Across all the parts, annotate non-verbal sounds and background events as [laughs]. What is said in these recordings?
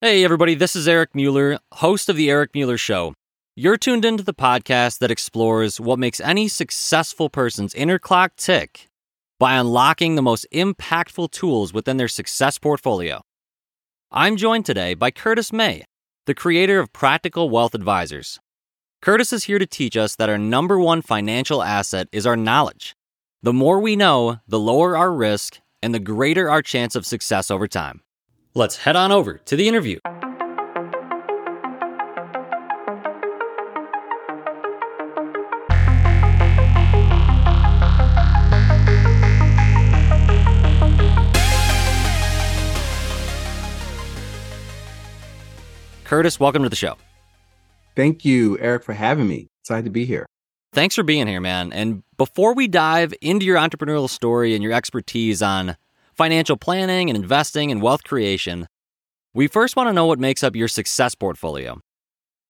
Hey, everybody, this is Eric Mueller, host of The Eric Mueller Show. You're tuned into the podcast that explores what makes any successful person's inner clock tick by unlocking the most impactful tools within their success portfolio. I'm joined today by Curtis May, the creator of Practical Wealth Advisors. Curtis is here to teach us that our number one financial asset is our knowledge. The more we know, the lower our risk and the greater our chance of success over time. Let's head on over to the interview. Curtis, welcome to the show. Thank you, Eric, for having me. Excited to be here. Thanks for being here, man. And before we dive into your entrepreneurial story and your expertise on financial planning and investing and wealth creation, we first want to know what makes up your success portfolio.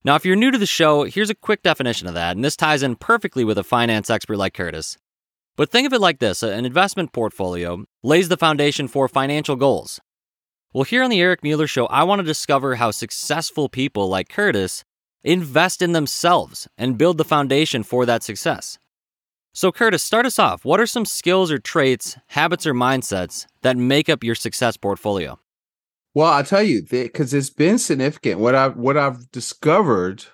Now, if you're new to the show, here's a quick definition of that, and this ties in perfectly with a finance expert like Curtis. But think of it like this an investment portfolio lays the foundation for financial goals. Well, here on the Eric Mueller Show, I want to discover how successful people like Curtis invest in themselves and build the foundation for that success. So, Curtis, start us off. What are some skills or traits, habits or mindsets that make up your success portfolio? Well, I'll tell you because it's been significant. What I've what I've discovered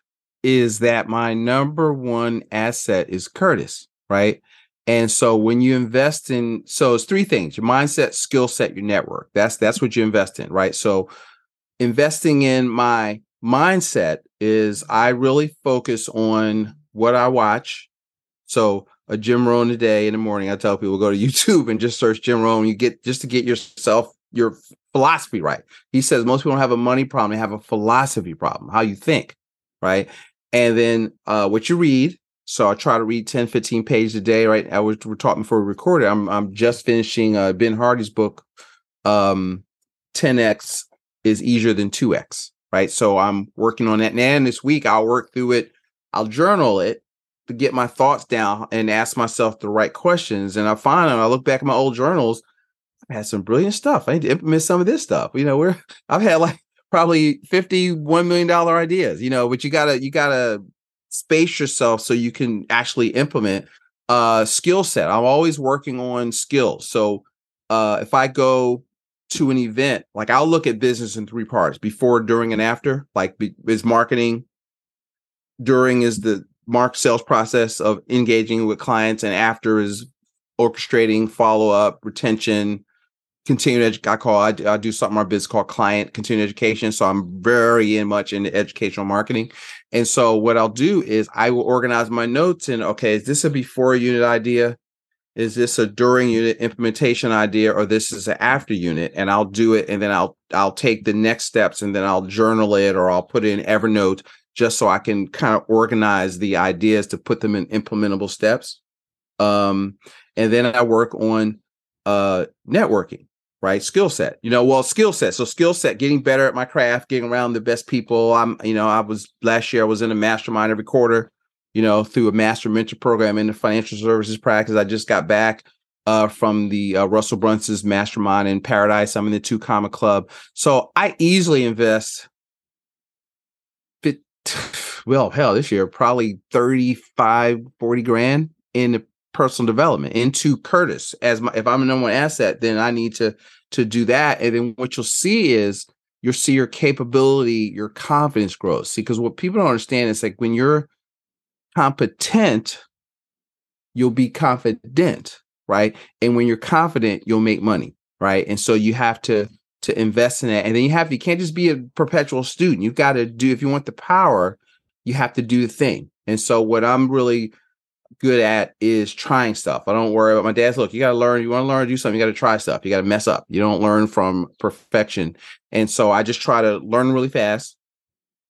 is that my number one asset is Curtis, right? And so when you invest in, so it's three things: your mindset, skill set, your network. That's that's what you invest in, right? So investing in my mindset is I really focus on what I watch. So a Jim Rohn today in the morning. I tell people go to [laughs] YouTube and just search Jim Rohn. You get just to get yourself your philosophy right. He says most people don't have a money problem; they have a philosophy problem. How you think, right? And then uh, what you read. So I try to read 10, 15 pages a day. Right. I was we're talking before we recorded. I'm I'm just finishing uh, Ben Hardy's book. Um, 10x is easier than 2x. Right. So I'm working on that. And this week I'll work through it. I'll journal it to get my thoughts down and ask myself the right questions. And I find when I look back at my old journals, I've had some brilliant stuff. I need to implement some of this stuff. You know, we're [laughs] I've had like probably fifty-one million dollar ideas, you know, but you gotta you gotta space yourself so you can actually implement uh skill set. I'm always working on skills. So uh if I go to an event, like I'll look at business in three parts before, during, and after. Like is marketing, during is the mark sales process of engaging with clients and after is orchestrating follow up retention continued education i call I, I do something our business called client continued education so i'm very in much into educational marketing. And so what i'll do is i will organize my notes and okay is this a before unit idea? Is this a during unit implementation idea or this is an after unit? And i'll do it and then i'll i'll take the next steps and then i'll journal it or i'll put it in evernote just so I can kind of organize the ideas to put them in implementable steps. Um, and then I work on uh, networking, right? Skill set, you know, well, skill set. So skill set, getting better at my craft, getting around the best people. I'm, you know, I was last year I was in a mastermind every quarter, you know, through a master mentor program in the financial services practice. I just got back uh, from the uh, Russell Brunson's mastermind in Paradise. I'm in the Two Comma Club, so I easily invest [sighs] well, hell, this year, probably 35, 40 grand in personal development into Curtis. As my, if I'm a number one asset, then I need to to do that. And then what you'll see is you'll see your capability, your confidence grows. Because what people don't understand is like when you're competent, you'll be confident, right? And when you're confident, you'll make money, right? And so you have to to invest in it. And then you have you can't just be a perpetual student. You've got to do if you want the power, you have to do the thing. And so what I'm really good at is trying stuff. I don't worry about my dad's look, you gotta learn, you want to learn to do something, you gotta try stuff. You gotta mess up. You don't learn from perfection. And so I just try to learn really fast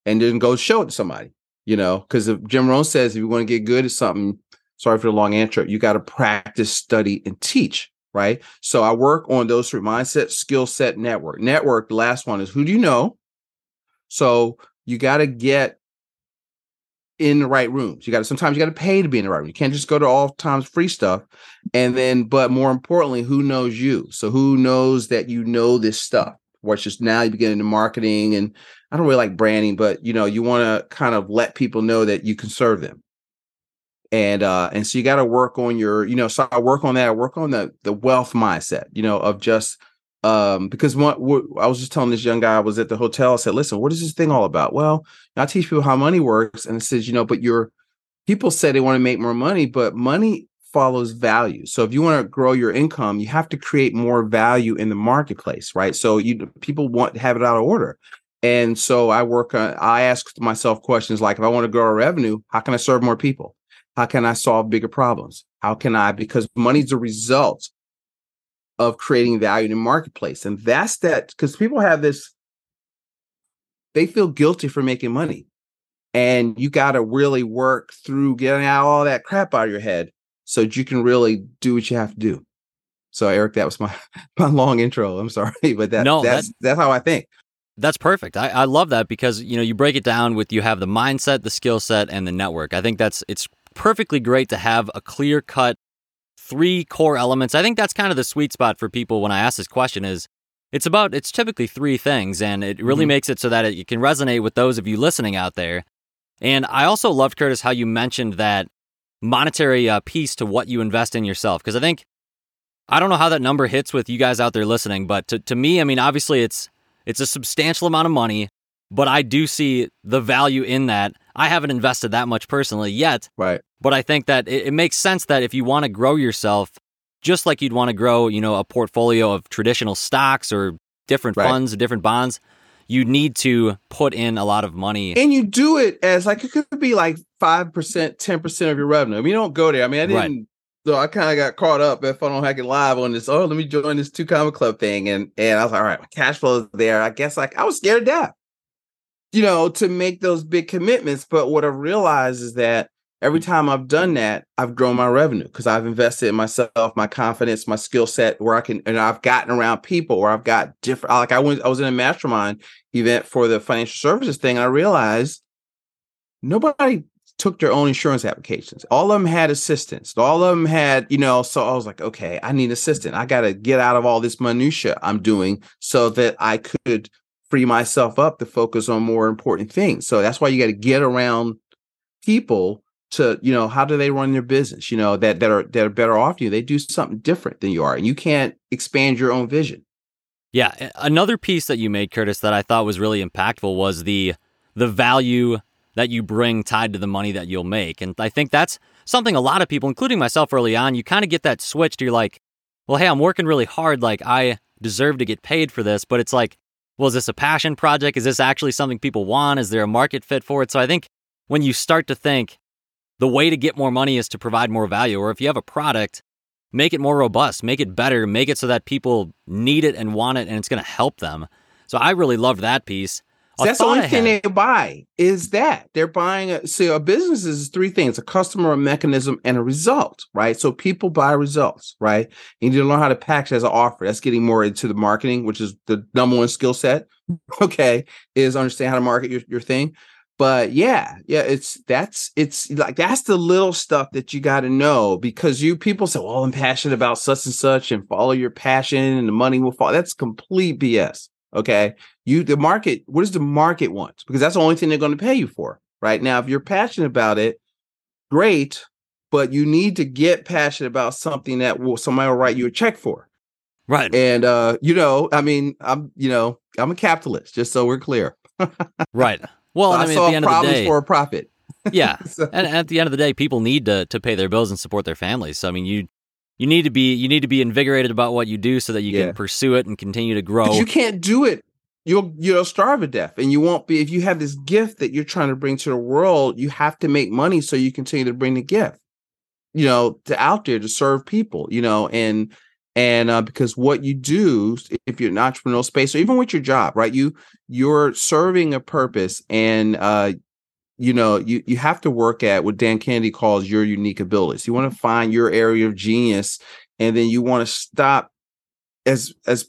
and then go show it to somebody, you know, because if Jim Rohn says if you want to get good at something, sorry for the long answer, you got to practice, study, and teach right? So I work on those three mindset, skill set, network. Network, the last one is who do you know? So you got to get in the right rooms. You got to sometimes you got to pay to be in the right room. You can't just go to all times free stuff. And then, but more importantly, who knows you? So who knows that you know this stuff, which just now you begin into marketing and I don't really like branding, but you know, you want to kind of let people know that you can serve them. And uh and so you got to work on your, you know, so I work on that. I work on the the wealth mindset, you know, of just um because I was just telling this young guy I was at the hotel, I said, listen, what is this thing all about? Well, I teach people how money works, and it says, you know, but your people say they want to make more money, but money follows value. So if you want to grow your income, you have to create more value in the marketplace, right? So you people want to have it out of order. And so I work on I ask myself questions like if I want to grow a revenue, how can I serve more people? How can I solve bigger problems? How can I because money's a result of creating value in the marketplace. And that's that because people have this they feel guilty for making money. And you got to really work through getting out all that crap out of your head so that you can really do what you have to do. So Eric, that was my [laughs] my long intro. I'm sorry, [laughs] but that no, that's that, that's how I think. That's perfect. I, I love that because you know you break it down with you have the mindset, the skill set, and the network. I think that's it's perfectly great to have a clear cut three core elements. I think that's kind of the sweet spot for people when I ask this question is it's about it's typically three things and it really mm-hmm. makes it so that it can resonate with those of you listening out there. And I also loved Curtis how you mentioned that monetary uh, piece to what you invest in yourself. Because I think, I don't know how that number hits with you guys out there listening, but to, to me, I mean, obviously it's it's a substantial amount of money, but I do see the value in that. I haven't invested that much personally yet. Right. But I think that it, it makes sense that if you want to grow yourself, just like you'd want to grow, you know, a portfolio of traditional stocks or different right. funds, different bonds, you need to put in a lot of money. And you do it as like it could be like 5%, 10% of your revenue. I mean, you don't go there. I mean, I didn't right. so I kind of got caught up if I don't hack it live on this. Oh, let me join this two comma club thing. And and I was like, all right, my cash flow is there. I guess like I was scared of death, you know, to make those big commitments. But what I realized is that every mm. time I've done that, I've grown my revenue because I've invested in myself, my confidence, my skill set, where I can, and I've gotten around people where I've got different. Like I went, I was in a mastermind event for the financial services thing, and I realized nobody took their own insurance applications. All of them had assistants. All of them had, you know. So I was like, okay, I need assistant. I got to get out of all this minutia I'm doing so that I could free myself up to focus on more important things. So that's why you got to get around people to you know how do they run their business you know that that are that are better off you. They do something different than you are and you can't expand your own vision. Yeah another piece that you made curtis that i thought was really impactful was the the value that you bring tied to the money that you'll make and i think that's something a lot of people including myself early on you kind of get that switch to you're like well hey i'm working really hard like i deserve to get paid for this but it's like well is this a passion project is this actually something people want is there a market fit for it so i think when you start to think the way to get more money is to provide more value. Or if you have a product, make it more robust, make it better, make it so that people need it and want it and it's going to help them. So I really loved that piece. So that's the only thing they buy is that. They're buying a so a business is three things a customer a mechanism and a result right? So people buy results right? You need to learn how to package as an offer. That's getting more into the marketing which is the number one skill set [laughs] okay is understand how to market your, your thing. But yeah yeah it's that's it's like that's the little stuff that you got to know because you people say well i'm passionate about such and such and follow your passion and the money will fall. That's complete bs okay you the market what does the market want because that's the only thing they're going to pay you for right now if you're passionate about it great but you need to get passionate about something that will somebody will write you a check for right and uh you know i mean i'm you know i'm a capitalist just so we're clear right [laughs] well, so I, mean, at the end of the day, for a profit. [laughs] yeah, so. and at the end of the day, people need to to pay their bills and support their families. So I mean, you you need to be you need to be invigorated about what you do so that you yeah. can pursue it and continue to grow. You can't do it. You'll you'll starve to death, and you won't be if you have this gift that you're trying to bring to the world. You have to make money so you continue to bring the gift, you know, to out there to serve people, you know, and and uh, because what you do if you're in an entrepreneurial space or even with your job right you you're serving a purpose and uh, you know you you have to work at what dan kennedy calls your unique abilities you want to find your area of genius and then you want to stop as as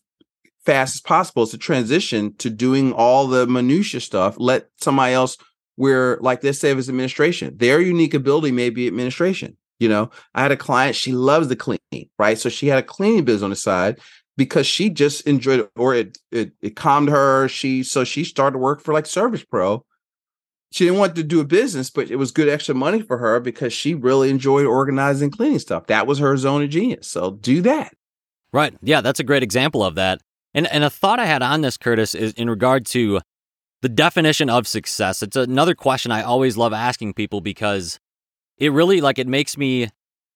fast as possible is to transition to doing all the minutia stuff let somebody else where like let's say it administration their unique ability may be administration you know, I had a client, she loves to clean, right? So she had a cleaning business on the side. because she just enjoyed it or it, it it calmed her. She so she started to work for like Servpro. She didn't want to do a business, but it was good extra money for her because she really enjoyed organizing cleaning stuff. That was her zone of genius. So do that. Right. Yeah, that's a great example of that. And and a thought I had on this, Curtis, is in regard to the definition of success. It's another question I always love asking people because it really like it makes me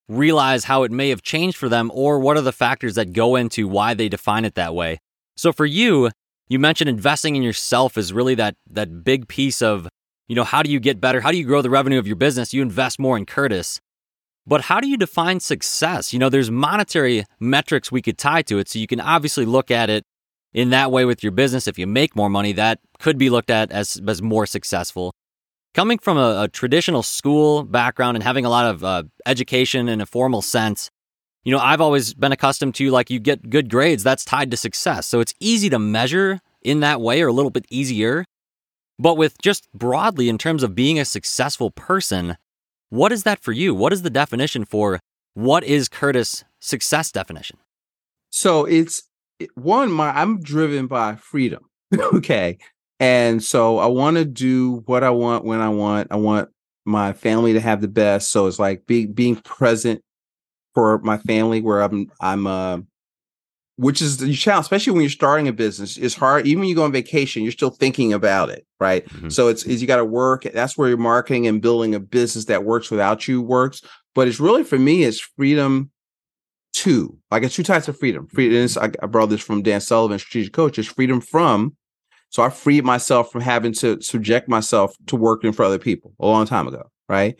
realize how it may have changed for them or what are the factors that go into why they define it that way. So for you, you mentioned investing in yourself is really that that big piece of, you know, how do you get better? How do you grow the revenue of your business? You invest more in Curtis. But how do you define success? You know, there's monetary metrics we could tie to it. So you can obviously look at it in that way with your business. If you make more money, that could be looked at as, as more successful coming from a, a, traditional school background and having a lot of uh, education in a formal sense, you know, I've always been accustomed to like you get good grades, that's tied to success. So it's easy to measure in that way or a little bit easier. But with just broadly in terms of being a successful person, what is that for you? What is the definition for what is Curtis success definition? So it's one, my I'm driven by freedom. [laughs] okay. And so I want to do what I want when I want. I want my family to have the best. So it's like being being present for my family where I'm I'm uh which is the challenge, especially when you're starting a business, it's hard. Even when you go on vacation, you're still thinking about it, right? Mm-hmm. So it's, it's you got to work. That's where your marketing and building a business that works without you works. But it's really for me, it's freedom two. Like it's two types of freedom. Freedom. I, I brought this from Dan Sullivan, strategic coach. Is freedom from so I freed myself from having to subject myself to working for other people a long time ago, right?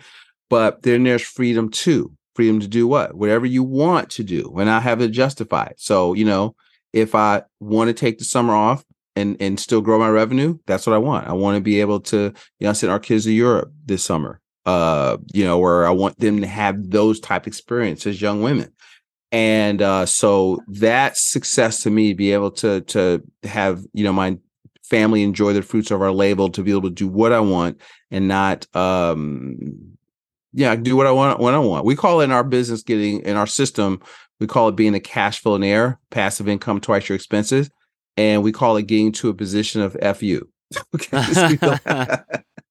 But then there's freedom too. Freedom to do what? Whatever you want to do and I have it justified. So, you know, if I want to take the summer off and and still grow my revenue, that's what I want. I want to be able to, you know, send our kids to Europe this summer. Uh, you know, where I want them to have those type experiences, young women and uh, so that success to me be able to to have you know my family enjoy the fruits of our labor to be able to do what I want and not um yeah, do what I want when I want. We call it in our business getting in our system, we call it being a cash flow air, passive income twice your expenses. And we call it getting to a position of FU. [laughs] [laughs]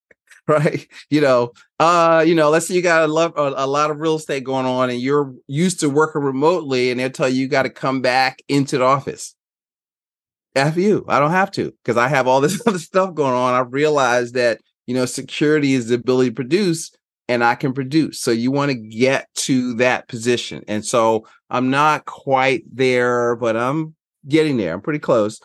[laughs] right? You know, uh, you know, let's say you got a, a, a, lot of real estate going on and you're used to working remotely and they'll tell you you got to come back into the office. F you. I don't have to because I have all this [laughs] other stuff going on. I realized that, you know, security is the ability to produce and I can produce. So you want to get to that position. And so I'm not quite there, but I'm getting there. I'm pretty close.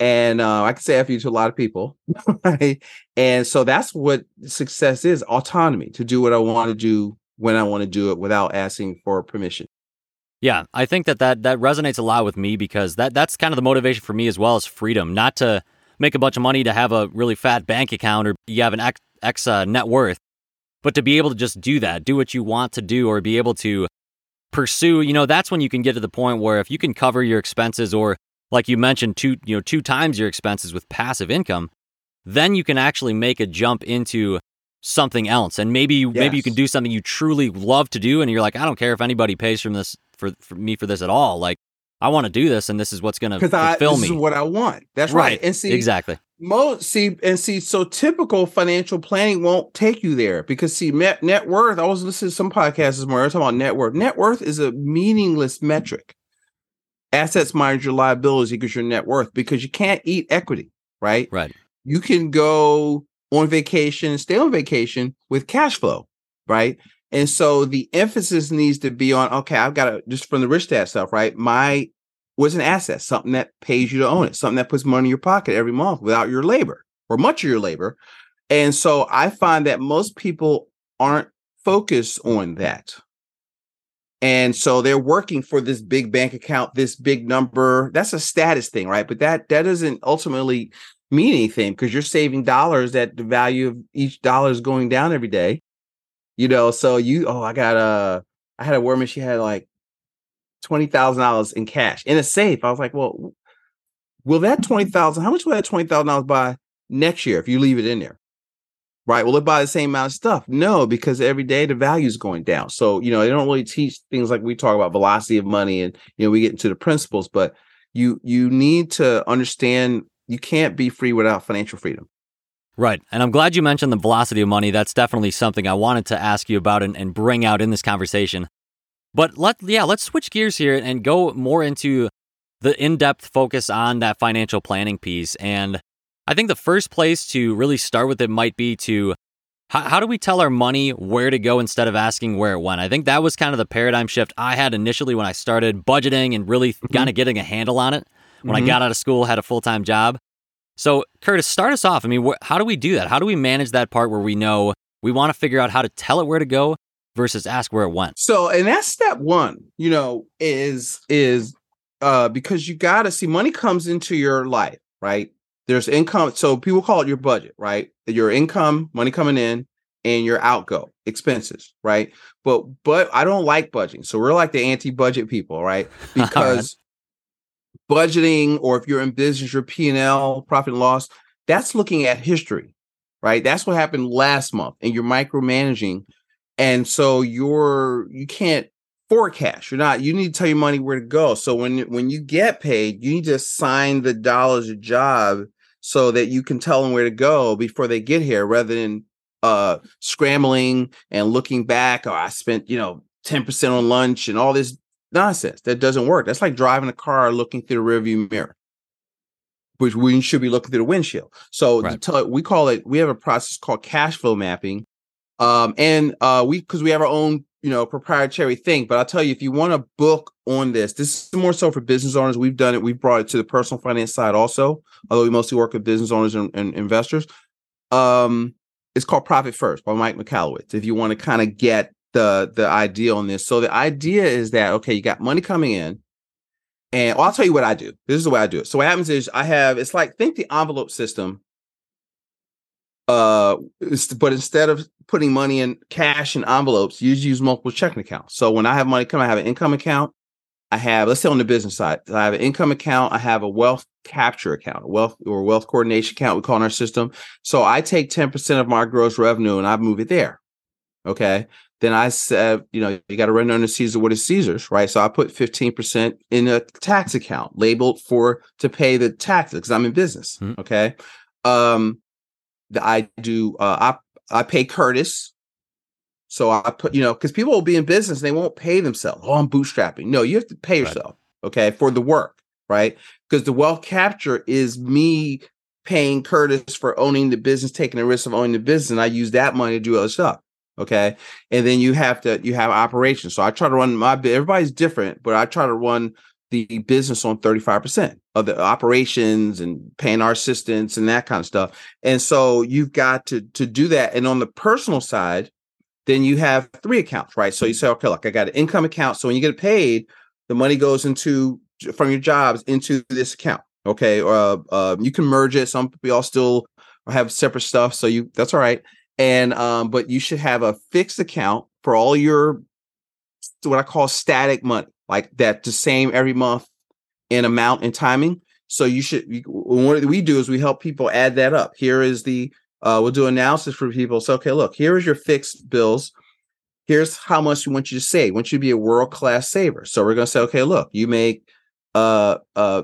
And uh, I can say F you to a lot of people. [laughs] Right? And so that's what success is autonomy to do what I want to do when I want to do it without asking for permission. Yeah, I think that, that that resonates a lot with me because that that's kind of the motivation for me as well as freedom, not to make a bunch of money to have a really fat bank account or you have an X, X uh, net worth, but to be able to just do that, do what you want to do, or be able to pursue. You know, that's when you can get to the point where if you can cover your expenses, or like you mentioned, two you know two times your expenses with passive income, then you can actually make a jump into something else, and maybe yes. maybe you can do something you truly love to do, and you're like, I don't care if anybody pays from this for, for me for this at all. Like I want to do this, and this is what's going to fulfill I, me. Is what I want. That's right. right. And see exactly. Most see and see. So typical financial planning won't take you there because see net net worth. I was listening to some podcasts this morning. Talking about net worth. Net worth is a meaningless metric. Assets minus your liabilities equals your net worth because you can't eat equity. Right. Right. You can go on vacation and stay on vacation with cash flow. Right. And so the emphasis needs to be on okay, I've got to just from the rich dad stuff, right? My was an asset, something that pays you to own it, something that puts money in your pocket every month without your labor or much of your labor. And so I find that most people aren't focused on that. And so they're working for this big bank account, this big number. That's a status thing, right? But that that doesn't ultimately mean anything because you're saving dollars that the value of each dollar is going down every day you know, so you oh, I got a I had a woman, she had like twenty thousand dollars in cash in a safe. I was like, well, will that twenty thousand, how much will that twenty thousand dollars buy next year if you leave it in there? Right. Will it buy the same amount of stuff? No, because every day the value is going down. So, you know, they don't really teach things like we talk about velocity of money and you know, we get into the principles, but you you need to understand you can't be free without financial freedom. Right. And I'm glad you mentioned the velocity of money. That's definitely something I wanted to ask you about and, and bring out in this conversation. But let yeah, let's switch gears here and go more into the in-depth focus on that financial planning piece. And I think the first place to really start with it might be to how, how do we tell our money where to go instead of asking where it went? I think that was kind of the paradigm shift I had initially when I started budgeting and really mm-hmm. kind of getting a handle on it. When mm-hmm. I got out of school, had a full-time job. So, Curtis, start us off. I mean, wh- how do we do that? How do we manage that part where we know we want to figure out how to tell it where to go versus ask where it went? So, and that's step one. You know, is is uh because you got to see money comes into your life, right? There's income. So people call it your budget, right? Your income, money coming in, and your outgo expenses, right? But but I don't like budgeting. So we're like the anti-budget people, right? [laughs] Because budgeting or if you're in business your p&l profit and loss that's looking at history right that's what happened last month and you're micromanaging and so you're you can't forecast you're not you need to tell your money where to go so when when you get paid you need to assign the dollars a job so that you can tell them where to go before they get here rather than uh scrambling and looking back oh i spent you know 10% on lunch and all this Nonsense. That doesn't work. That's like driving a car looking through the rearview mirror, which we should be looking through the windshield. So right. we call it. We have a process called cash flow mapping, um, and uh, we because we have our own you know proprietary thing. But I'll tell you, if you want a book on this, this is more so for business owners. We've done it. We've brought it to the personal finance side also, although we mostly work with business owners and, and investors. Um, it's called Profit First by Mike Michalowicz If you want to kind of get the the idea on this. So the idea is that okay, you got money coming in, and well, I'll tell you what I do. This is the way I do it. So what happens is I have it's like think the envelope system. Uh, but instead of putting money in cash and envelopes, you use multiple checking accounts. So when I have money come, I have an income account. I have, let's say on the business side, I have an income account. I have a wealth capture account, wealth or wealth coordination account, we call in our system. So I take 10% of my gross revenue and I move it there. Okay then I said, you know, you got to run under Caesar what is Caesar's, right? So I put 15% in a tax account labeled for to pay the taxes because I'm in business. Mm-hmm. Okay. Um I do uh I I pay Curtis. So I put, you know, because people will be in business and they won't pay themselves. Oh, I'm bootstrapping. No, you have to pay yourself, right. okay, for the work, right? Because the wealth capture is me paying Curtis for owning the business, taking the risk of owning the business, and I use that money to do other stuff okay and then you have to you have operations so i try to run my everybody's different but i try to run the business on 35% of the operations and paying our assistants and that kind of stuff. And so you've got to to do that. And on the personal side then you have three accounts right? So you say okay look i got an income account. So when you get paid the money goes into from your jobs into this account okay? Uh, uh you can merge it. Some people all still have separate stuff so you that's all right. And um, but you should have a fixed account for all your what I call static money, like that the same every month in amount and timing. So you should what we do is we help people add that up. Here is the uh, we'll do analysis for people. So okay, look, here is your fixed bills. Here's how much we want you to save. We want you to be a world class saver. So we're gonna say, okay, look, you make uh uh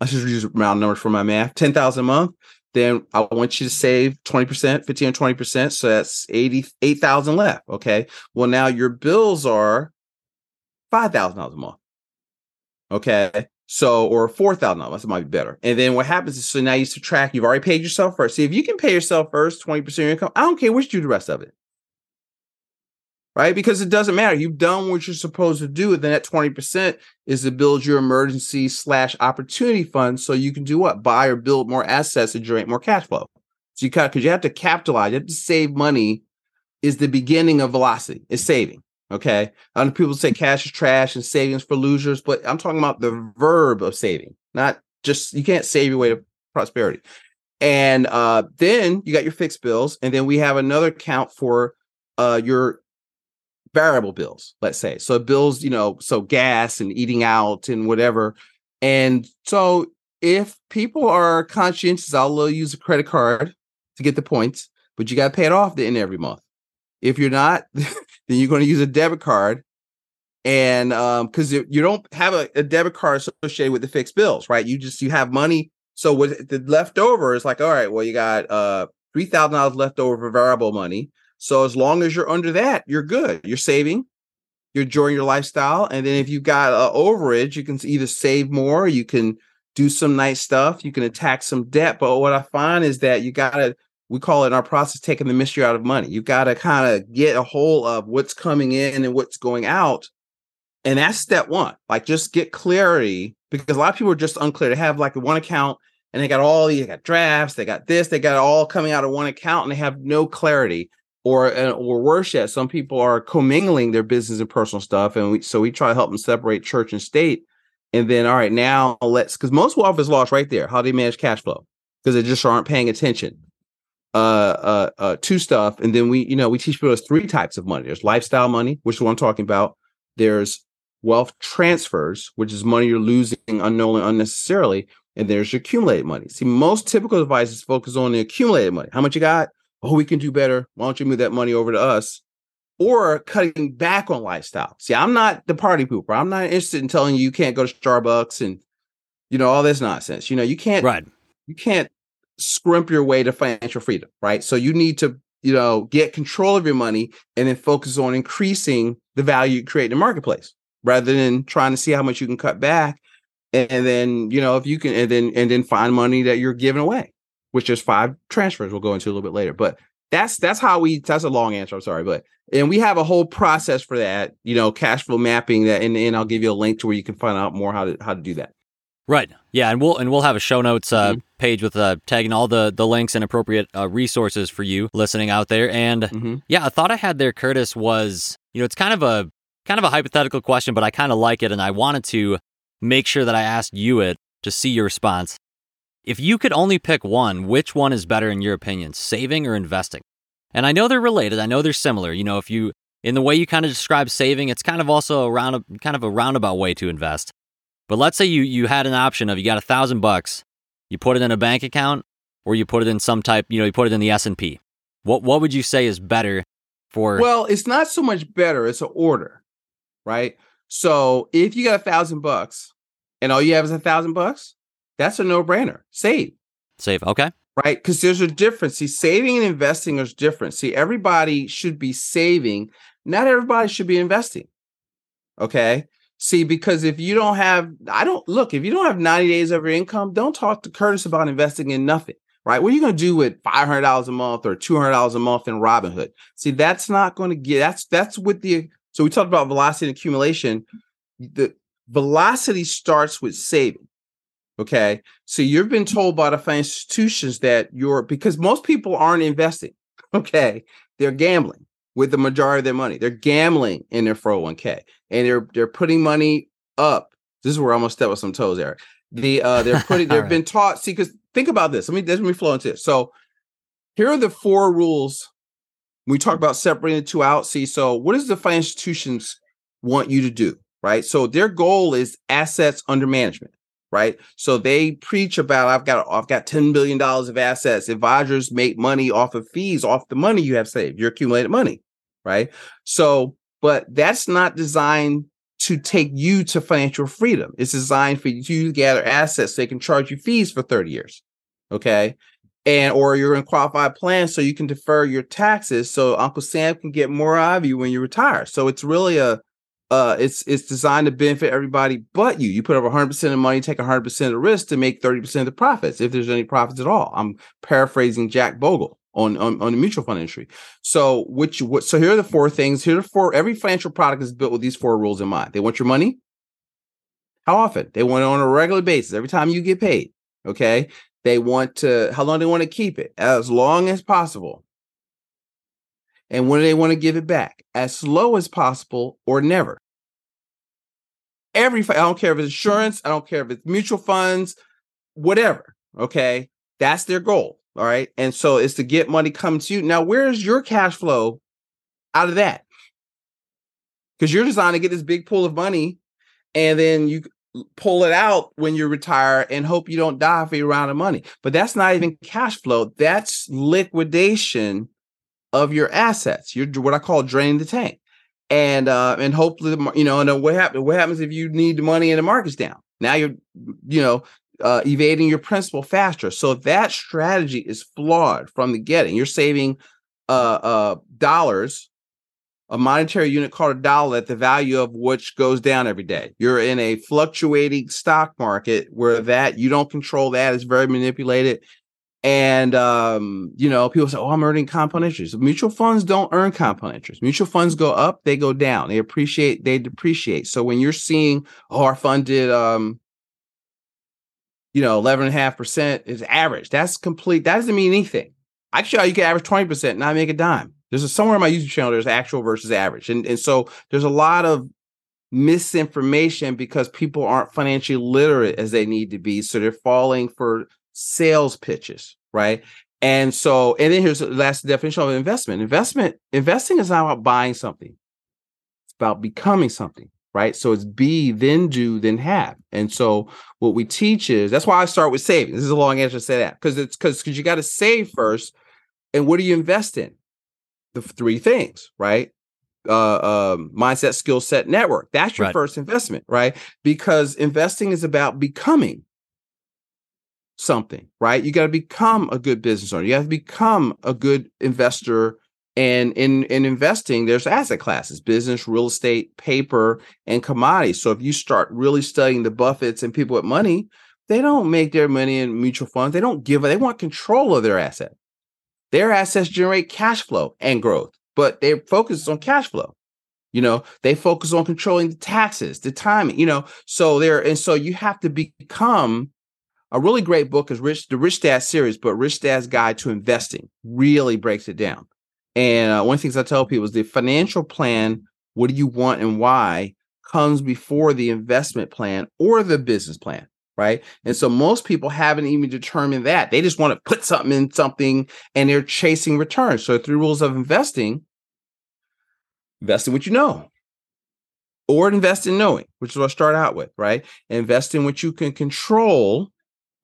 I should use round numbers for my math, ten thousand a month then I want you to save 20%, 15 or 20%. So that's 88,000 left. Okay. Well, now your bills are $5,000 a month. Okay. So, or $4,000, that might be better. And then what happens is, so now you subtract, you've already paid yourself first. See, if you can pay yourself first, 20% of your income, I don't care what you do the rest of it right? Because it doesn't matter. You've done what you're supposed to do. And then that 20% is to build your emergency slash opportunity fund so you can do what? Buy or build more assets and generate more cash flow. So you kind because you have to capitalize, you have to save money is the beginning of velocity, is saving. Okay. I know people say cash is trash and savings for losers, but I'm talking about the verb of saving, not just you can't save your way to prosperity. And uh, then you got your fixed bills, and then we have another account for uh, your variable bills, let's say. So bills, you know, so gas and eating out and whatever. And so if people are conscientious, I'll use a credit card to get the points, but you got to pay it off the end every month. If you're not, [laughs] then you're going to use a debit card and um because you, you don't have a, a debit card associated with the fixed bills right? You just you have money. So what the leftover is like all right well you got uh three thousand dollars left over for variable money. So as long as you're under that you're good. You're saving. You're enjoying your lifestyle. And then if you've got a overage you can either save more you can do some nice stuff you can attack some debt. But what i find is that you gotta we call it in our process taking the mystery out of money you gotta kind of get a hold of what's coming in and what's going out and that's step one. Like just get clarity because a lot of people are just unclear. They have like one account and they got all these, they got drafts, they got this, they got all coming out of one account and they have no clarity. Or or worse yet, some people are commingling their business and personal stuff. And we, so we try to help them separate church and state. And then, all right, now let's because most wealth is lost right there. How do you manage cash flow? Because they just aren't paying attention uh, uh, uh, to stuff. And then we, you know, we teach people there's three types of money. There's lifestyle money, which is what I'm talking about. There's wealth transfers, which is money you're losing unknowingly, unnecessarily, and there's your accumulated money. See, most typical advisors focus on the accumulated money. How much you got? Oh, we can do better. Why don't you move that money over to us? Or cutting back on lifestyle. See, I'm not the party pooper. I'm not interested in telling you you can't go to Starbucks and you know all this nonsense. You know, you can't right. You can't scrimp your way to financial freedom, right? So you need to, you know, get control of your money and then focus on increasing the value you create in the marketplace rather than trying to see how much you can cut back and then you know if you can and then and then find money that you're giving away which is five transfers we'll go into a little bit later but that's that's how we that's a long answer i'm sorry but and we have a whole process for that you know cash flow mapping that and, and i'll give you a link to where you can find out more how to how to do that right yeah and we'll and we'll have a show notes uh, mm-hmm. page with uh, tagging all the the links and appropriate uh, resources for you listening out there and mm-hmm. yeah a thought i had there curtis was you know it's kind of a kind of a hypothetical question, but I kind of like it. And I wanted to make sure that I asked you it to see your response. If you could only pick one, which one is better in your opinion, saving or investing? And I know they're related. I know they're similar. You know, if you, in the way you kind of describe saving, it's kind of also a round, kind of a roundabout way to invest. But let's say you you had an option of you got a thousand bucks, you put it in a bank account, or you put it in some type, you know, you put it in the S and P. What what would you say is better for? Well, it's not so much better; it's an order right? So if you got a thousand bucks and all you have is a thousand bucks, that's a no brainer. Save. Save. Okay. Right. Because there's a difference. See, saving and investing is different. See, everybody should be saving. Not everybody should be investing. Okay. See, because if you don't have, I don't look, if you don't have 90 days of your income, don't talk to Curtis about investing in nothing right? What are you going to do with five hundred dollars a month or two hundred dollars a month in Robinhood? See, that's not going to get that's that's with the so we talked about velocity and accumulation. The velocity starts with saving. Okay. So you've been told by the financial institutions that you're because most people aren't investing. [laughs] Okay. They're gambling with the majority of their money. They're gambling in their 401k and they're they're putting money up. This is where I'm gonna step on some toes, Eric. The uh they're putting [laughs] they've right. been taught. See, because think about this. Let me let me flow into it. So here are the four rules we talk about separating the two out. See, so what does the financial institutions want you to do? Right. So their goal is assets under management. Right. So they preach about I've got I've got $10 billion of assets. Advisors make money off of fees, off the money you have saved, your accumulated money. Right. So, but that's not designed to take you to financial freedom. It's designed for you to gather assets so they can charge you fees for 30 years. Okay and or you're in a qualified plan so you can defer your taxes so Uncle Sam can get more out of you when you retire. So it's really a uh it's it's designed to benefit everybody but you. You put up 100% of money, take 100% of the risk to make 30% of the profits if there's any profits at all. I'm paraphrasing Jack Bogle on, on, on the mutual fund industry. So which what so here are the four things. Here are four every financial product is built with these four rules in mind. They want your money. How often? They want it on a regular basis, every time you get paid. Okay. They want to, how long they want to keep it? As long as possible. And when do they want to give it back? As slow as possible or never. Every, I don't care if it's insurance, I don't care if it's mutual funds, whatever. Okay. That's their goal. All right. And so it's to get money coming to you. Now, where's your cash flow out of that? Because you're designed to get this big pool of money and then you pull it out when you retire and hope you don't die for your round of money. But that's not even cash flow. That's liquidation of your assets. You're what I call draining the tank. and uh and hopefully you know and then what happens what happens if you need the money and the market's down now you're you know uh, evading your principal faster so that strategy is flawed from the getting you're saving uh uh dollars a monetary unit called a dollar at the value of which goes down every day you're in a fluctuating stock market where that you don't control that is very manipulated and um, you know, people say, "Oh, I'm earning compound interest." Mutual funds don't earn compound interest. Mutual funds go up, they go down. They appreciate, they depreciate. So when you're seeing, "Oh, our fund did, um, you know, eleven and a half percent is average," that's complete. That doesn't mean anything. I can show you, can average twenty percent, and not make a dime. There's a, somewhere on my YouTube channel. There's actual versus average, and and so there's a lot of misinformation because people aren't financially literate as they need to be. So they're falling for sales pitches, right? And so, and then here's the last definition of investment. Investment, investing is not about buying something. It's about becoming something, right? So it's be, then do, then have. And so what we teach is that's why I start with saving. This is a long answer to say that because it's because because you got to save first. And what do you invest in? The three things, right? Uh, um, mindset, skill set, network. That's your right. first investment, right? Because investing is about becoming something, right? You got to become a good business owner. You have to become a good investor. And in, in investing, there's asset classes, business, real estate, paper, and commodities. So if you start really studying the Buffetts and people with money, they don't make their money in mutual funds. They don't give, they want control of their asset. Their assets generate cash flow and growth, but they focus on cash flow. You know, they focus on controlling the taxes, the timing, you know. So there, and so you have to become a really great book is Rich, the Rich Dad series, but Rich Dad's Guide to Investing really breaks it down. And uh, one of the things I tell people is the financial plan, what do you want and why, comes before the investment plan or the business plan, right? And so most people haven't even determined that. They just want to put something in something and they're chasing returns. So, three rules of investing invest in what you know, or invest in knowing, which is what I start out with, right? Invest in what you can control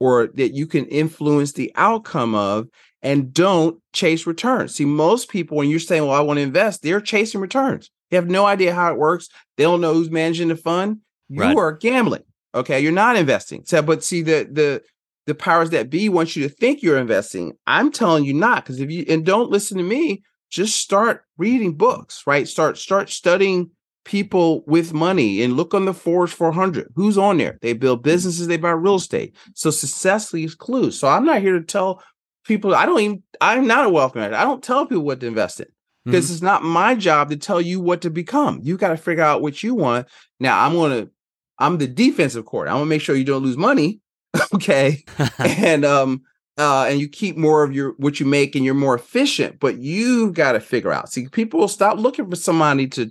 or that you can influence the outcome of and don't chase returns. See, most people, when you're saying, Well, I want to invest, they're chasing returns. They have no idea how it works. They don't know who's managing the fund. You right. are gambling. Okay. You're not investing. So, but see, the the the powers that be want you to think you're investing. I'm telling you not, because if you and don't listen to me, just start reading books, right? Start start studying people with money and look on the Forbes 400. Who's on there? They build hmm. businesses, they buy real estate. So success leaves clues. So I'm not here to tell people, I don't even, I'm not a wealth manager. I don't tell people what to invest in because mm-hmm. it's not my job to tell you what to become. You got to figure out what you want. Now I'm going to, I'm the defensive court. I'm going to make sure you don't lose money. [laughs] okay. [laughs] and, um, uh, and you keep more of your what you make and you're more efficient, but you've got to figure out. See, people will stop looking for somebody to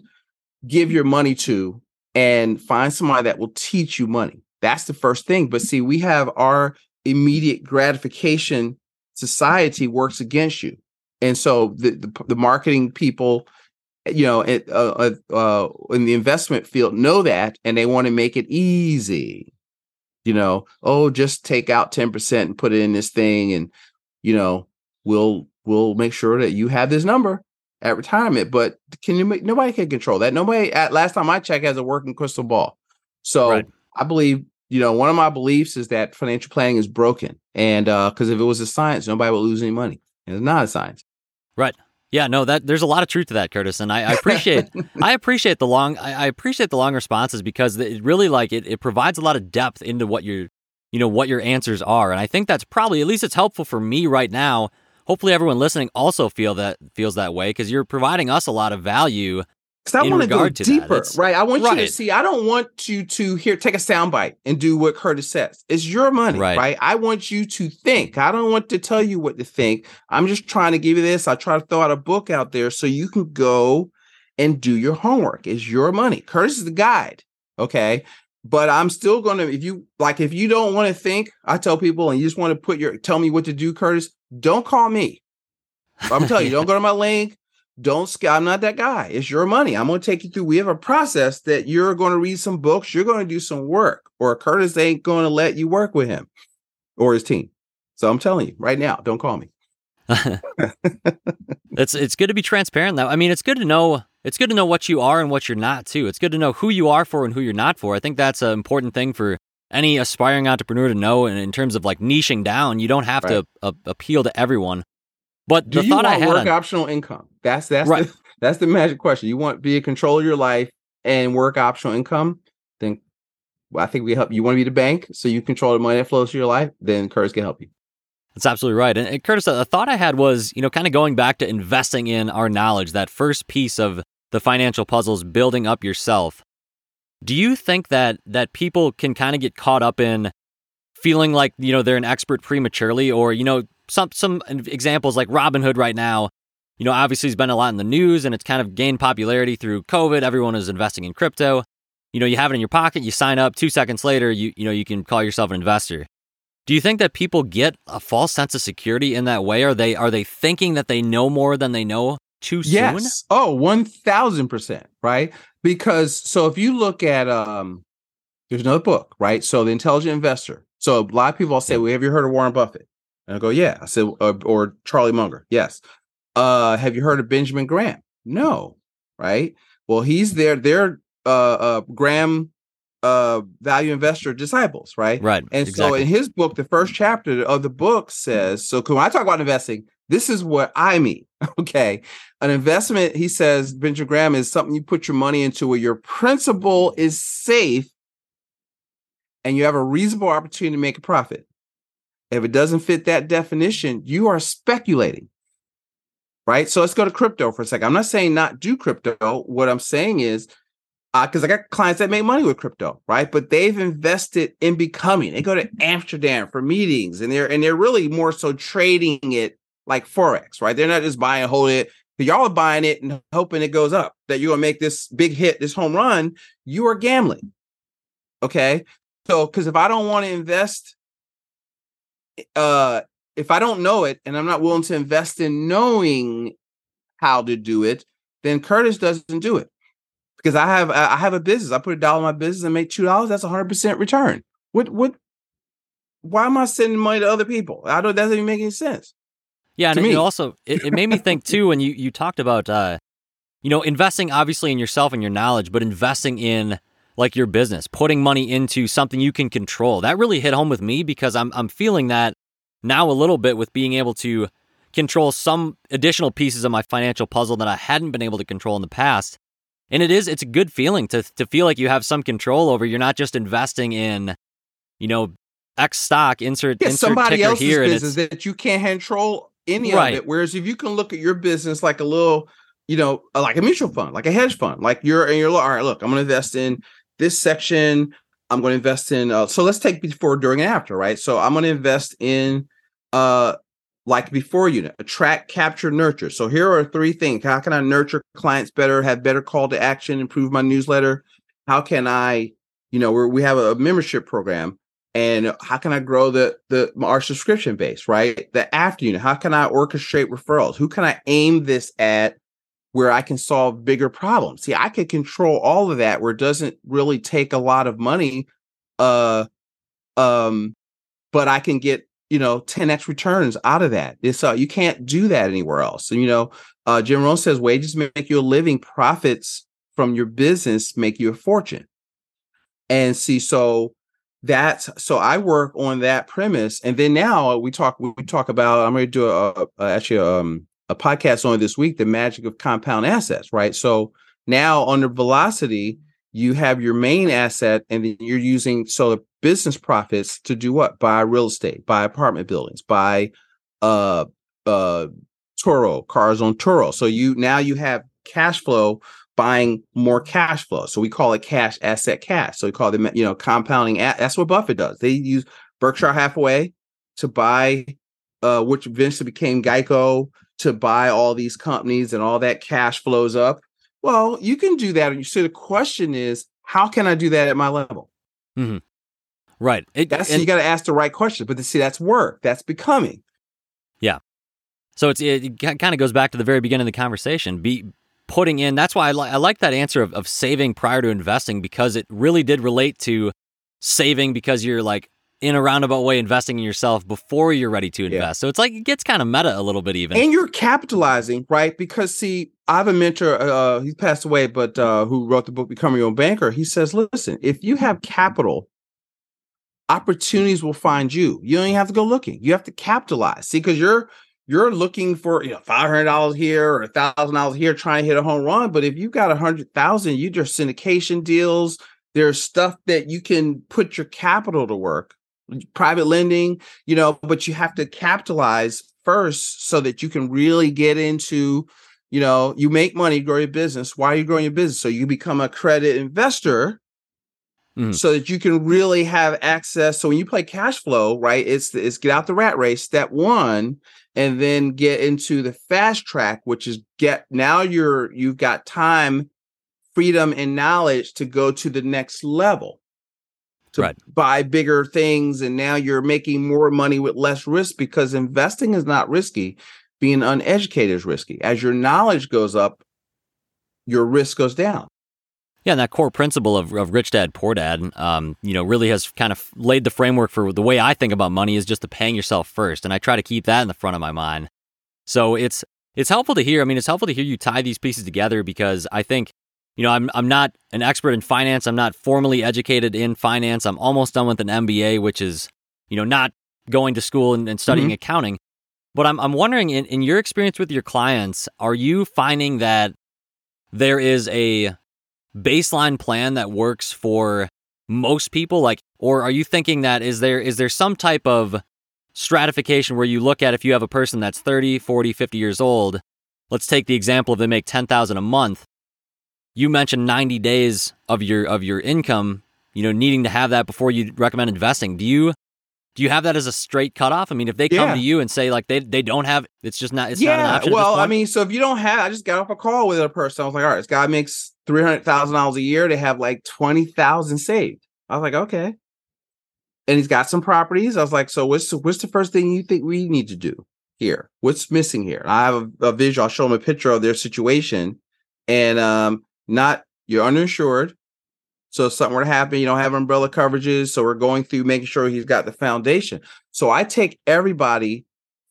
give your money to and find somebody that will teach you money. That's the first thing. But see, we have our immediate gratification society works against you. And so the, the, the marketing people, you know, it, uh, uh, uh, in the investment field know that and they want to make it easy. You know, oh, just take out 10% and put it in this thing and, you know, we'll we'll make sure that you have this number at retirement. But can you make nobody can control that? Nobody at last time I checked has a working crystal ball. So right. I believe, you know, one of my beliefs is that financial planning is broken. And uh, because if it was a science, nobody would lose any money. And it's not a science. Right. Yeah, no, that there's a lot of truth to that, Curtis, and I, I appreciate [laughs] I appreciate the long I, I, appreciate the long responses because it really like it, it provides a lot of depth into what your you know what your answers are, and I think that's probably at least it's helpful for me right now hopefully everyone listening also feel that feels that way because you're providing us a lot of value. Because I want to go deeper, right? I want right. you to see. I don't want you to hear take a soundbite and do what Curtis says. It's your money, right. right? I want you to think. I don't want to tell you what to think. I'm just trying to give you this. I try to throw out a book out there so you can go and do your homework. It's your money. Curtis is the guide. Okay but I'm still going to, if you like, if you don't want to think, I tell people and you just want to put your, tell me what to do, Curtis, don't call me. I'm telling you, don't go to my link. Don't, I'm not that guy. It's your money. I'm going to take you through. We have a process that you're going to read some books, you're going to do some work, or Curtis ain't going to let you work with him or his team. So I'm telling you right now, don't call me. [laughs] it's it's good to be transparent though. I mean, it's good to know it's good to know what you are and what you're not too. It's good to know who you are for and who you're not for. I think that's an important thing for any aspiring entrepreneur to know. And in terms of like niching down, you don't have right. to uh, appeal to everyone. But do the thought I had work on, optional income. That's that's right. the, [laughs] that's the magic question. You want to be a control of your life and work optional income. Then well, I think we help. You want to be the bank, so you control the money that flows through your life. Then Curtis can help you. That's absolutely right. And, and Curtis, a thought I had was, you know, kind of going back to investing in our knowledge, that first piece of the financial puzzles, building up yourself. Do you think that that people can kind of get caught up in feeling like you know they're an expert prematurely, or you know some some examples like Robinhood right now? You know, obviously, has been a lot in the news, and it's kind of gained popularity through COVID. Everyone is investing in crypto. You know, you have it in your pocket, you sign up. Two seconds later, you you know you can call yourself an investor. Do you think that people get a false sense of security in that way? Are they are they thinking that they know more than they know too yes. soon? Oh, 1000%, right? Because so if you look at um there's another book, right? So the intelligent investor. So a lot of people will say, "Well, have you heard of Warren Buffett?" And I go, "Yeah." I said, uh, "Or Charlie Munger?" Yes. Uh, have you heard of Benjamin Graham? No, right? Well, he's there. They're uh, uh, Graham uh, value investor disciples, right? Right. And exactly. so in his book, the first chapter of the book says, so when I talk about investing, this is what I mean. [laughs] Okay. An investment, he says, Benjamin Graham is something you put your money into where your principal is safe and you have a reasonable opportunity to make a profit. If it doesn't fit that definition, you are speculating. Right. So let's go to crypto for a second. I'm not saying not do crypto. What I'm saying is because uh, I got clients that make money with crypto, right? But they've invested in becoming. They go to Amsterdam for meetings, and they're and they're really more so trading it like forex, right? They're not just buying, holding it. Y'all are buying it and hoping it goes up. That you're gonna make this big hit, this home run. You are gambling. Okay, so because if I don't want to invest, uh, if I don't know it and I'm not willing to invest in knowing how to do it, then Curtis doesn't do it because I have I have a business. I put a dollar in my business and make two dollars. That's a hundred percent return. What what? Why am I sending money to other people? I don't. That doesn't even make any sense. Yeah, and it also it, it made me think [laughs] too when you you talked about uh, you know investing obviously in yourself and your knowledge, but investing in like your business, putting money into something you can control. That really hit home with me because I'm I'm feeling that now a little bit with being able to control some additional pieces of my financial puzzle that I hadn't been able to control in the past. And it is, it's a good feeling to to feel like you have some control over. You're not just investing in, you know, X stock, insert, yeah, insert somebody else's here business that you can't control any right. of it. Whereas if you can look at your business like a little, you know, like a mutual fund, like a hedge fund, like you're and you're all right, look, I'm gonna invest in this section. I'm going to invest in. Uh, so let's take before, during, and after, right? So I'm going to invest in uh like before unit attract capture nurture so here are three things how can i nurture clients better have better call to action improve my newsletter how can i you know we have a membership program and how can i grow the the our subscription base right the after unit how can i orchestrate referrals who can i aim this at where i can solve bigger problems. See i can control all of that where it doesn't really take a lot of money uh um but i can get you know 10x returns out of that. It's uh, you can't do that anywhere else. And you know uh, jim rohn says wages make you a living profits from your business make you a fortune. And see so that's so i work on that premise. And then now we talk we talk about i'm going to do a, a actually um, a podcast on this week the magic of compound assets right? So now under velocity you have your main asset and then you're using so the business profits to do what? Buy real estate buy apartment buildings buy uh uh turo cars on turo so you now you have cash flow buying more cash flow. So we call it cash asset cash. So we call them you know compounding that's what buffett does. They use berkshire hathaway to buy uh which eventually became geico to buy all these companies and all that cash flows up well, you can do that. And so the question is, how can I do that at my level? Mm-hmm. Right. It, that's and, you got to ask the right question. But to see, that's work. That's becoming. Yeah. So it's it kind of goes back to the very beginning of the conversation. Be putting in. That's why I, li- I like that answer of, of saving prior to investing because it really did relate to saving because you're like in a roundabout way investing in yourself before you're ready to invest. Yeah. So it's like it gets kind of meta a little bit even. And you're capitalizing, right? Because see, I have a mentor, uh, he passed away, but uh, who wrote the book Become Your Own Banker. He says, listen, if you have capital, opportunities will find you. You don't even have to go looking. You have to capitalize. See, because you're you're looking for you know five hundred dollars here or a thousand dollars here trying to hit a home run. But if you've got a hundred thousand, you just syndication deals. There's stuff that you can put your capital to work private lending, you know, but you have to capitalize first so that you can really get into, you know, you make money, grow your business. Why are you growing your business? So you become a credit investor mm. so that you can really have access. So when you play cash flow, right, it's it's get out the rat race, step one, and then get into the fast track, which is get now you're you've got time, freedom, and knowledge to go to the next level to right. buy bigger things and now you're making more money with less risk because investing is not risky. Being uneducated is risky. As your knowledge goes up your risk goes down. Yeah and that core principle of, of rich dad poor dad um, you know really has kind of laid the framework for the way i think about money is just to paying yourself first and i try to keep that in the front of my mind. So it's it's helpful to hear i mean it's helpful to hear you tie these pieces together because i think you know, I'm I'm not an expert in finance. I'm not formally educated in finance. I'm almost done with an MBA, which is, you know, not going to school and, and studying mm-hmm. accounting. But I'm I'm wondering, in, in your experience with your clients, are you finding that there is a baseline plan that works for most people? Like, or are you thinking that is there is there some type of stratification where you look at if you have a person that's 30, 40, 50 years old, let's take the example of they make 10,000 a month you mentioned 90 days of your of your income, you know, needing to have that before you recommend investing. Do you do you have that as a straight cutoff? I mean, if they come yeah. to you and say like they they don't have, it's just not. It's yeah. Not an option well, I mean, so if you don't have, I just got off a call with a person. I was like, all right, this guy makes three hundred thousand dollars a year. They have like twenty thousand saved. I was like, okay. And he's got some properties. I was like, so what's what's the first thing you think we need to do here? What's missing here? And I have a, a visual. I'll show him a picture of their situation, and um, not you're uninsured. So if something were to happen, you don't have umbrella coverages. So we're going through making sure he's got the foundation. So I take everybody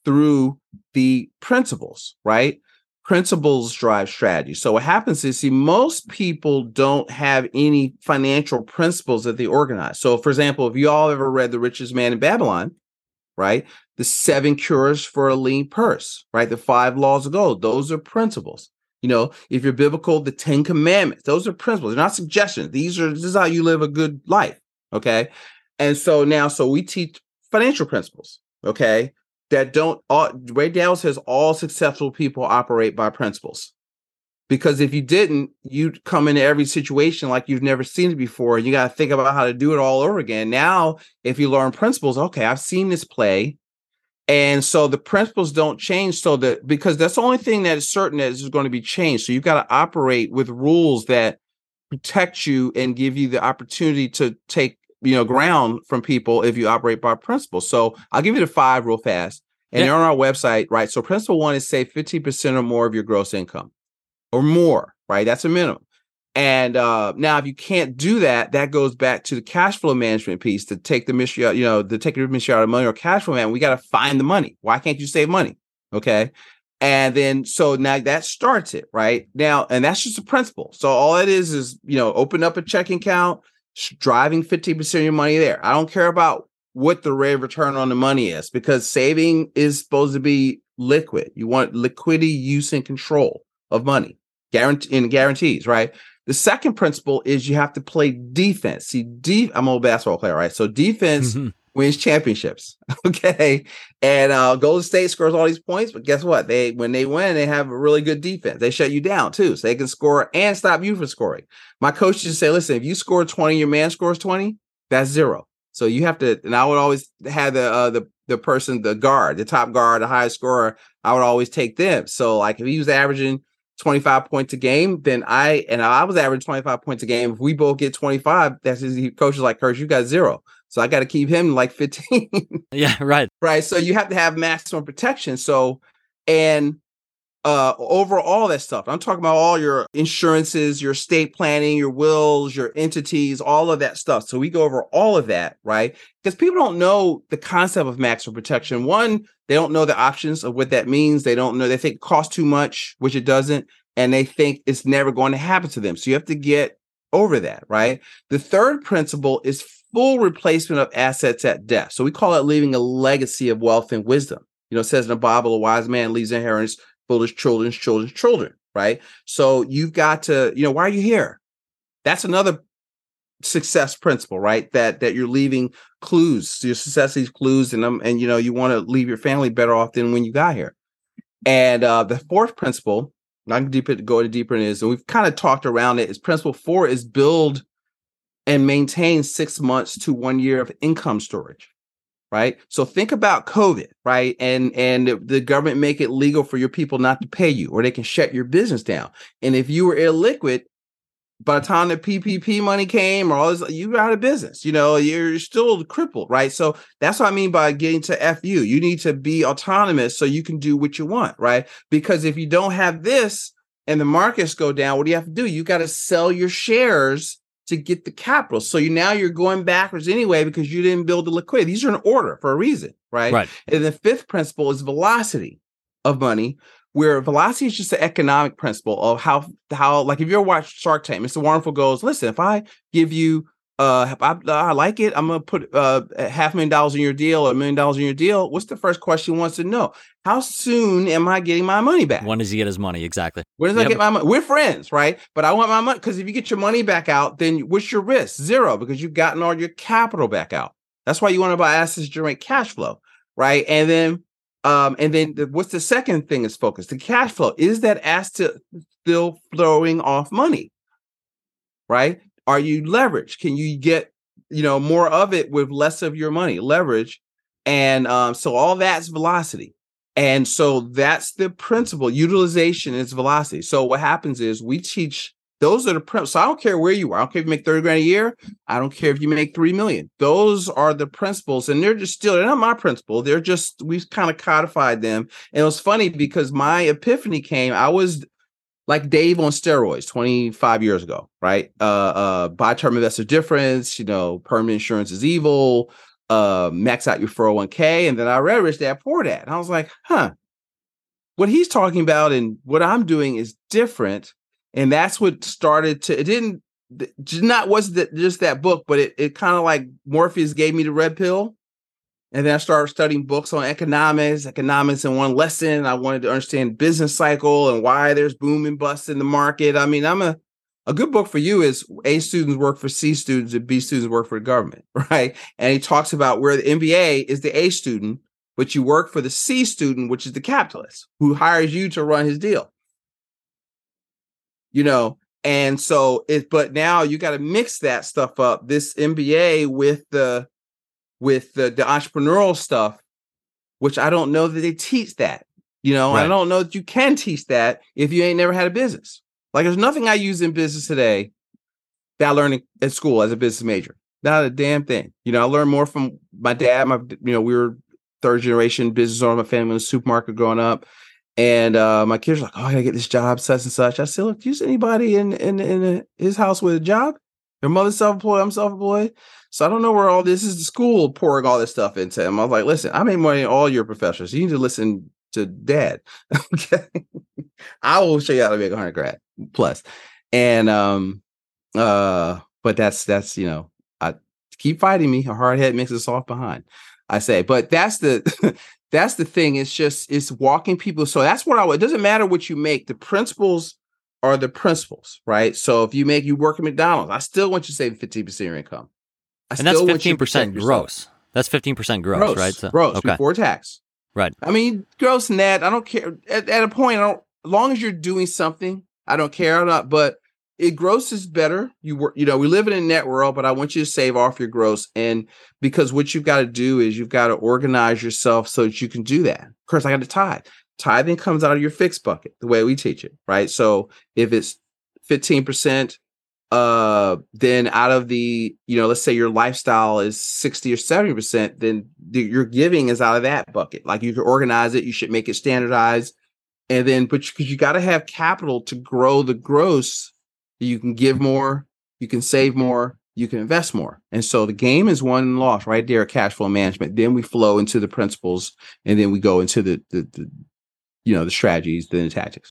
through the principles, right? Principles drive strategy. So what happens is, see, most people don't have any financial principles that they organize. So, for example, if you all ever read The Richest Man in Babylon, right? The seven cures for a lean purse, right? The five laws of gold, those are principles. You know, if you're biblical, the Ten Commandments, those are principles, they're not suggestions. These are this is how you live a good life. Okay. And so now, so we teach financial principles, okay, that don't all Ray Dalio says all successful people operate by principles. Because if you didn't, you'd come into every situation like you've never seen it before. And you got to think about how to do it all over again. Now, if you learn principles, okay, I've seen this play and so the principles don't change. So that because that's the only thing that is certain that is going to be changed. So you've got to operate with rules that protect you and give you the opportunity to take you know ground from people if you operate by principles. So i'll give you the five real fast. And yeah. they're on our website right? So principle one is save 15% or more of your gross income or more right? That's a minimum and uh, now, if you can't do that, that goes back to the cash flow management piece to take the mystery you know, to take the mystery out of money or cash flow man. We got to find the money. Why can't you save money? Okay. And then, so now that starts it right now. And that's just a principle. So all it is is, you know, open up a checking account, driving 15% of your money there. I don't care about what the rate of return on the money is because saving is supposed to be liquid. You want liquidity, use, and control of money, guarantee and guarantees, right? The second principle is you have to play defense. See, de- I'm a basketball player, right? So defense mm-hmm. [laughs] wins championships. [laughs] Okay. And uh, Golden State scores all these points, but guess what? They when they win, they have a really good defense. They shut you down too. So they can score and stop you from scoring. My coach used to say, listen, if you score 20, your man scores 20, that's zero. So you have to, and I would always have the uh, the the person, the guard, the top guard, the highest scorer. I would always take them. So like if he was averaging 25 points a game, then I and I was averaging 25 points a game. If we both get 25, that's his coach is like, Curtis, you got zero. So I got to keep him like 15. [laughs] yeah, right. Right. So you have to have maximum protection. So, and uh over all that stuff. I'm talking about all your insurances, your estate planning, your wills, your entities, all of that stuff. So we go over all of that, right? Because people don't know the concept of maximum protection. One, they don't know the options of what that means. They don't know, they think it costs too much, which it doesn't, and they think it's never going to happen to them. So you have to get over that, right? The third principle is full replacement of assets at death. So we call it leaving a legacy of wealth and wisdom. You know, it says in the Bible, a wise man leaves inheritance for children's children's children, right? So you've got to, you know, why are you here? That's another success principle, right? That that you're leaving clues, your success these clues, and um, and you know, you want to leave your family better off than when you got here. And uh the fourth principle, I can deeper go deeper in is, and we've kind of talked around it, is principle four is build and maintain six months to one year of income storage right? So think about covid right? And and the government make it legal for your people not to pay you or they can shut your business down. And if you were illiquid by the time the ppp money came or all this you were out of business you know you're still crippled right? So that's what i mean by getting to fu you need to be autonomous so you can do what you want right? Because if you don't have this and the markets go down what do you have to do? You got to sell your shares to get the capital. So you now you're going backwards anyway because you didn't build the liquidity. These are in order for a reason, right? Right. And the fifth principle is velocity of money, where velocity is just an economic principle of how how like if you ever watch Shark Tank, Mr. Wonderful goes, listen, if I give you uh I, I, like it. I'm gonna put uh half a million dollars in your deal or a million dollars in your deal. What's the first question he wants to know? How soon am i getting my money back? When does he get his money? Exactly. When does yep. i get my money we're friends right? But i want my money because if you get your money back out then what's your risk? Zero because you've gotten all your capital back out. That's why you want to buy assets to generate cash flow right? And then um and then the, what's the second thing is focused? The cash flow. Is that asset still throwing off money? Right are you leveraged? Can you get, you know, more of it with less of your money, leverage? And um, so all that's velocity. And so that's the principle. Utilization is velocity. So what happens is we teach those are the principles. So I don't care where you are. I don't care if you make 30 grand a year. I don't care if you make 3 million. Those are the principles. And they're just still, they're not my principle. They're just, we've kind of codified them. And it was funny because my epiphany came. I was like Dave on steroids 25 years ago, right? Uh uh buy term investor difference, you know, permanent insurance is evil, uh max out your 401k. And then I read Rich Dad Poor Dad. And I was like, huh, what he's talking about and what I'm doing is different. And that's what started to it didn't not was that just that book, but it it kind of like Morpheus gave me the red pill and then I started studying books on economics, economics in one lesson. I wanted to understand business cycle and why there's boom and bust in the market. I mean, I'm a a good book for you is A students work for C students and B students work for the government, [laughs] right? And he talks about where the MBA is the A student, but you work for the C student, which is the capitalist who hires you to run his deal. You know, and so it, but now you got to mix that stuff up, this MBA with the with the, the entrepreneurial stuff, which I don't know that they teach that. You know, right. I don't know that you can teach that if you ain't never had a business. Like there's nothing I use in business today that I learned at school as a business major. Not a damn thing. You know, I learned more from my dad. My, you know, we were third generation business owner. My family in the supermarket growing up, and uh, my kids are like, "Oh, I gotta get this job, such and such." I said, "Look, do you see anybody in in in a, his house with a job? Your mother's self-employed. I'm self-employed. So I don't know where all this is the school pouring all this stuff into him. I was like, listen, I made money all your professors. You need to listen to dad. [laughs] okay. I will show you how to make a hundred grand plus. And um uh but that's that's you know, I keep fighting me. A hard head makes a soft behind. I say, but that's the [laughs] that's the thing. It's just it's walking people. So that's what I it doesn't matter what you make, the principles are the principles, right? So if you make you work at McDonald's, I still want you to save 15% of your income. I and that's 15% gross. That's 15% gross, gross right? So, gross okay. before tax. Right. I mean, gross net, I don't care. At, at a point, I don't, as long as you're doing something, I don't care or not, but it gross is better. You work, you know, we live in a net world, but I want you to save off your gross. And because what you've got to do is you've got to organize yourself so that you can do that. Of course, I got to tithe. Tithing comes out of your fixed bucket, the way we teach it, right? So if it's 15%, uh then out of the you know let's say your lifestyle is 60 or 70 percent then the, your giving is out of that bucket. Like you can organize it you should make it standardized and then but because you, you got to have capital to grow the gross you can give more you can save more you can invest more. And so the game is won and lost right there cash flow management. Then we flow into the principles and then we go into the the, the you know the strategies then the tactics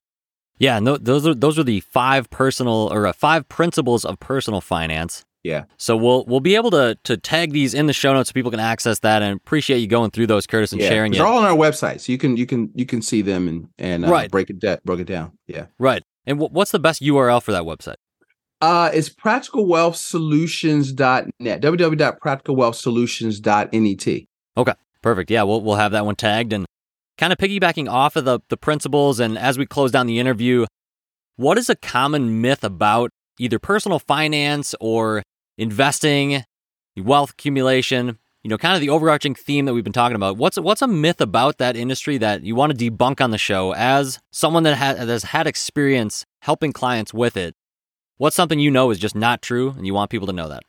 yeah and th- those are those are the five personal or uh, five principles of personal finance yeah. So we'll we'll be able to to tag these in the show notes so people can access that and appreciate you going through those, Curtis, and yeah. sharing it. They're all on our website, so you can you can you can see them and and uh, right. break it de- broke it down. Yeah. Right. And w- what's the best URL for that website? Uh, it's practicalwealthsolutions.net. www.practicalwealthsolutions.net. Okay. Perfect. Yeah, we'll we'll have that one tagged and kind of piggybacking off of the the principles and as we close down the interview, what is a common myth about either personal finance or investing, wealth accumulation, you know, kind of the overarching theme that we've been talking about. What's what's a myth about that industry that you want to debunk on the show as someone that has, has had experience helping clients with it? What's something you know is just not true and you want people to know that?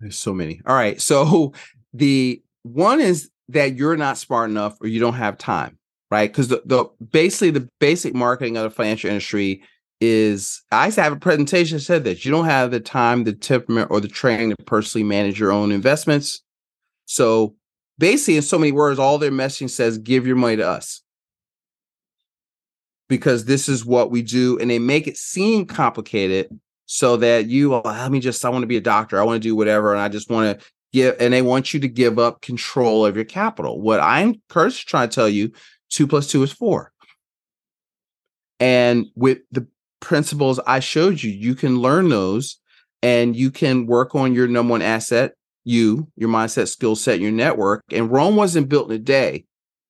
There's so many. All right. So [laughs] the one is that you're not smart enough or you don't have time, right? Because the, the basically the basic marketing of the financial industry is I used to have a presentation that said that you don't have the time, the temperament, or the training to personally manage your own investments. So basically, in so many words, all their messaging says, give your money to us. Because this is what we do. And they make it seem complicated so that you, oh, well, let me just, I want to be a doctor. I want to do whatever. And I just want to give, and they want you to give up control of your capital. What I'm Curtis trying to tell you, two plus two is four. And with the principles I showed you, you can learn those and you can work on your number one asset, you, your mindset, skill set, your network. And Rome wasn't built in a day,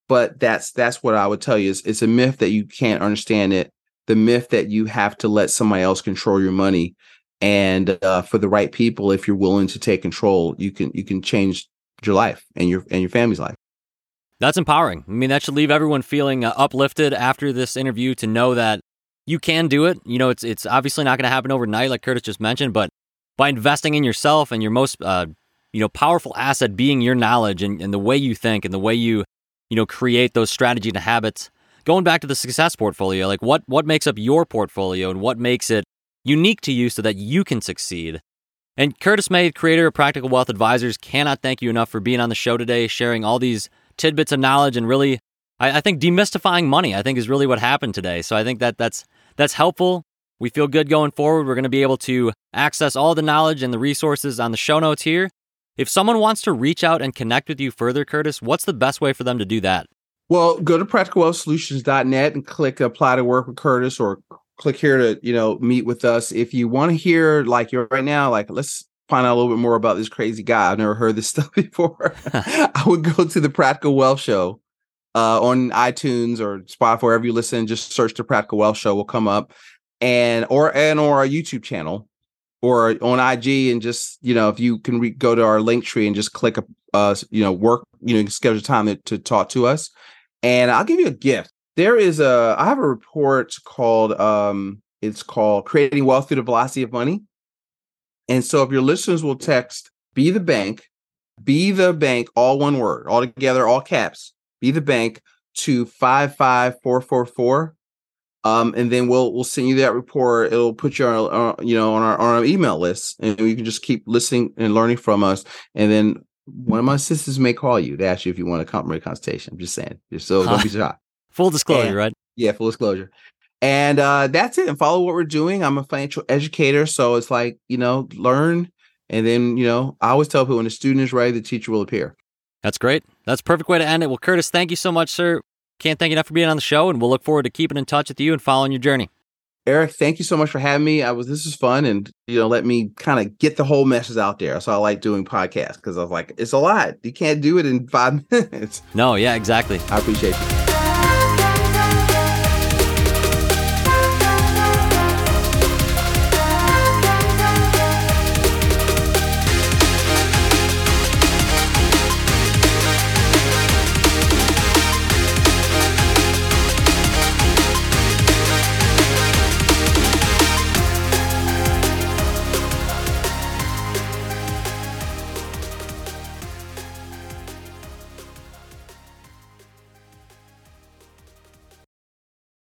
but that's that's what I would tell you is it's a myth that you can't understand it. The myth that you have to let somebody else control your money. And uh, for the right people, if you're willing to take control, you can you can change your life and your and your family's life. That's empowering. I mean, that should leave everyone feeling uh, uplifted after this interview to know that you can do it. You know, it's it's obviously not going to happen overnight, like Curtis just mentioned, but by investing in yourself and your most, uh, you know, powerful asset being your knowledge and, and the way you think and the way you, you know, create those strategies and habits. Going back to the success portfolio, like what what makes up your portfolio and what makes it unique to you so that you can succeed. And Curtis May, creator of Practical Wealth Advisors, cannot thank you enough for being on the show today, sharing all these tidbits of knowledge and really I, I think demystifying money, I think, is really what happened today. So I think that that's that's helpful. We feel good going forward. We're going to be able to access all the knowledge and the resources on the show notes here. If someone wants to reach out and connect with you further, Curtis, what's the best way for them to do that? Well, go to practicalwealthsolutions.net and click apply to work with Curtis or click here to, you know, meet with us. If you want to hear like you're right now, like let's find out a little bit more about this crazy guy. I've never heard this [laughs] stuff before. [laughs] I would go to the Practical Wealth Show uh, on iTunes or Spotify, wherever you listen. Just search the Practical Wealth Show will come up, and or and or our YouTube channel, or on IG, and just you know if you can re- go to our Linktree and just click a uh, you know work you know schedule time to, to talk to us, and I'll give you a gift. There is a I have a report called um it's called creating wealth through the velocity of money, and so if your listeners will text be the bank, be the bank, all one word, all together, all caps be the bank to 55444 um, and then we'll we'll send you that report. It'll put you on uh, you know on our on our email list and you can just keep listening and learning from us. And then one of my sisters may call you to ask you if you want a complimentary consultation i'm just saying. So don't be shy full disclosure and, right yeah full disclosure and uh, that's it and follow what we're doing i'm a financial educator so it's like you know learn and then you know i always tell people when the student is ready the teacher will appear that's great. That's a perfect way to end it. Well, Curtis, thank you so much, sir. Can't thank you enough for being on the show, and we'll look forward to keeping in touch with you and following your journey. Eric, thank you so much for having me. I was this is fun, and you know, let me kind of get the whole message out there. So I like doing podcasts because I was like, it's a lot. You can't do it in five [laughs] minutes. No, yeah, exactly. I appreciate you.